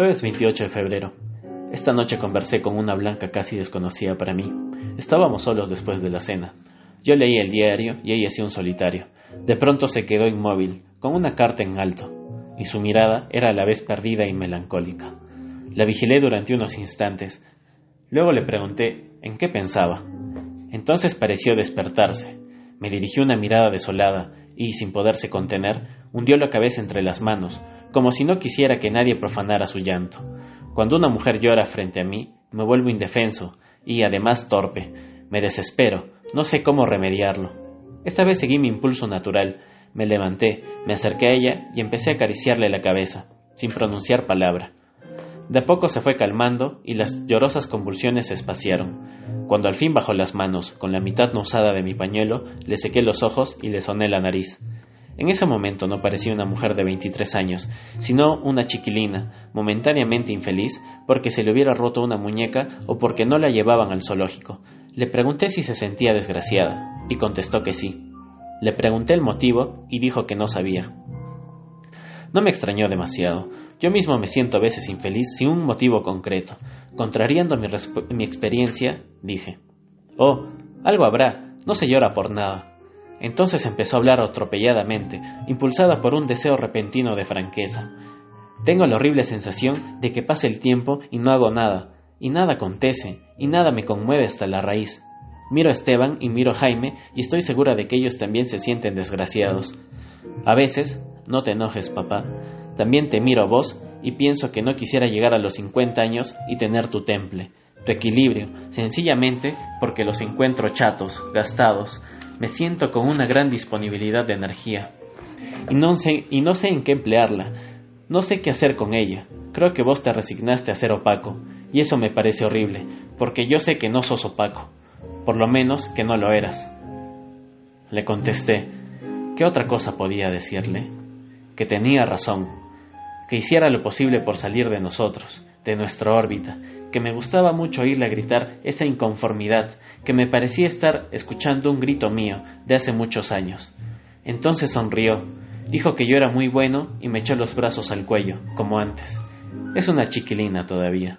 Jueves 28 de febrero. Esta noche conversé con una blanca casi desconocida para mí. Estábamos solos después de la cena. Yo leí el diario y ella hacía un solitario. De pronto se quedó inmóvil, con una carta en alto, y su mirada era a la vez perdida y melancólica. La vigilé durante unos instantes. Luego le pregunté en qué pensaba. Entonces pareció despertarse. Me dirigió una mirada desolada y, sin poderse contener, hundió la cabeza entre las manos, como si no quisiera que nadie profanara su llanto. Cuando una mujer llora frente a mí, me vuelvo indefenso y, además, torpe. Me desespero, no sé cómo remediarlo. Esta vez seguí mi impulso natural. Me levanté, me acerqué a ella y empecé a acariciarle la cabeza, sin pronunciar palabra. De a poco se fue calmando y las llorosas convulsiones se espaciaron. Cuando al fin bajó las manos, con la mitad no usada de mi pañuelo, le sequé los ojos y le soné la nariz. En ese momento no parecía una mujer de 23 años, sino una chiquilina, momentáneamente infeliz porque se le hubiera roto una muñeca o porque no la llevaban al zoológico. Le pregunté si se sentía desgraciada, y contestó que sí. Le pregunté el motivo y dijo que no sabía. No me extrañó demasiado. Yo mismo me siento a veces infeliz sin un motivo concreto. Contrariando mi, experiencia, dije, Oh, algo habrá, no se llora por nada. Entonces empezó a hablar atropelladamente, impulsada por un deseo repentino de franqueza. Tengo la horrible sensación de que pasa el tiempo y no hago nada, y nada acontece, y nada me conmueve hasta la raíz. Miro a Esteban y miro a Jaime y estoy segura de que ellos también se sienten desgraciados. A veces, no te enojes, papá, también te miro a vos y pienso que no quisiera llegar a los 50 años y tener tu temple, tu equilibrio, sencillamente porque los encuentro chatos, gastados, me siento con una gran disponibilidad de energía. Y no, sé, y no sé en qué emplearla, no sé qué hacer con ella. Creo que vos te resignaste a ser opaco, y eso me parece horrible, porque yo sé que no sos opaco, por lo menos que no lo eras. Le contesté, ¿qué otra cosa podía decirle? Que tenía razón, que hiciera lo posible por salir de nosotros, de nuestra órbita, que me gustaba mucho oírle gritar esa inconformidad, que me parecía estar escuchando un grito mío de hace muchos años. Entonces sonrió, dijo que yo era muy bueno y me echó los brazos al cuello, como antes. Es una chiquilina todavía.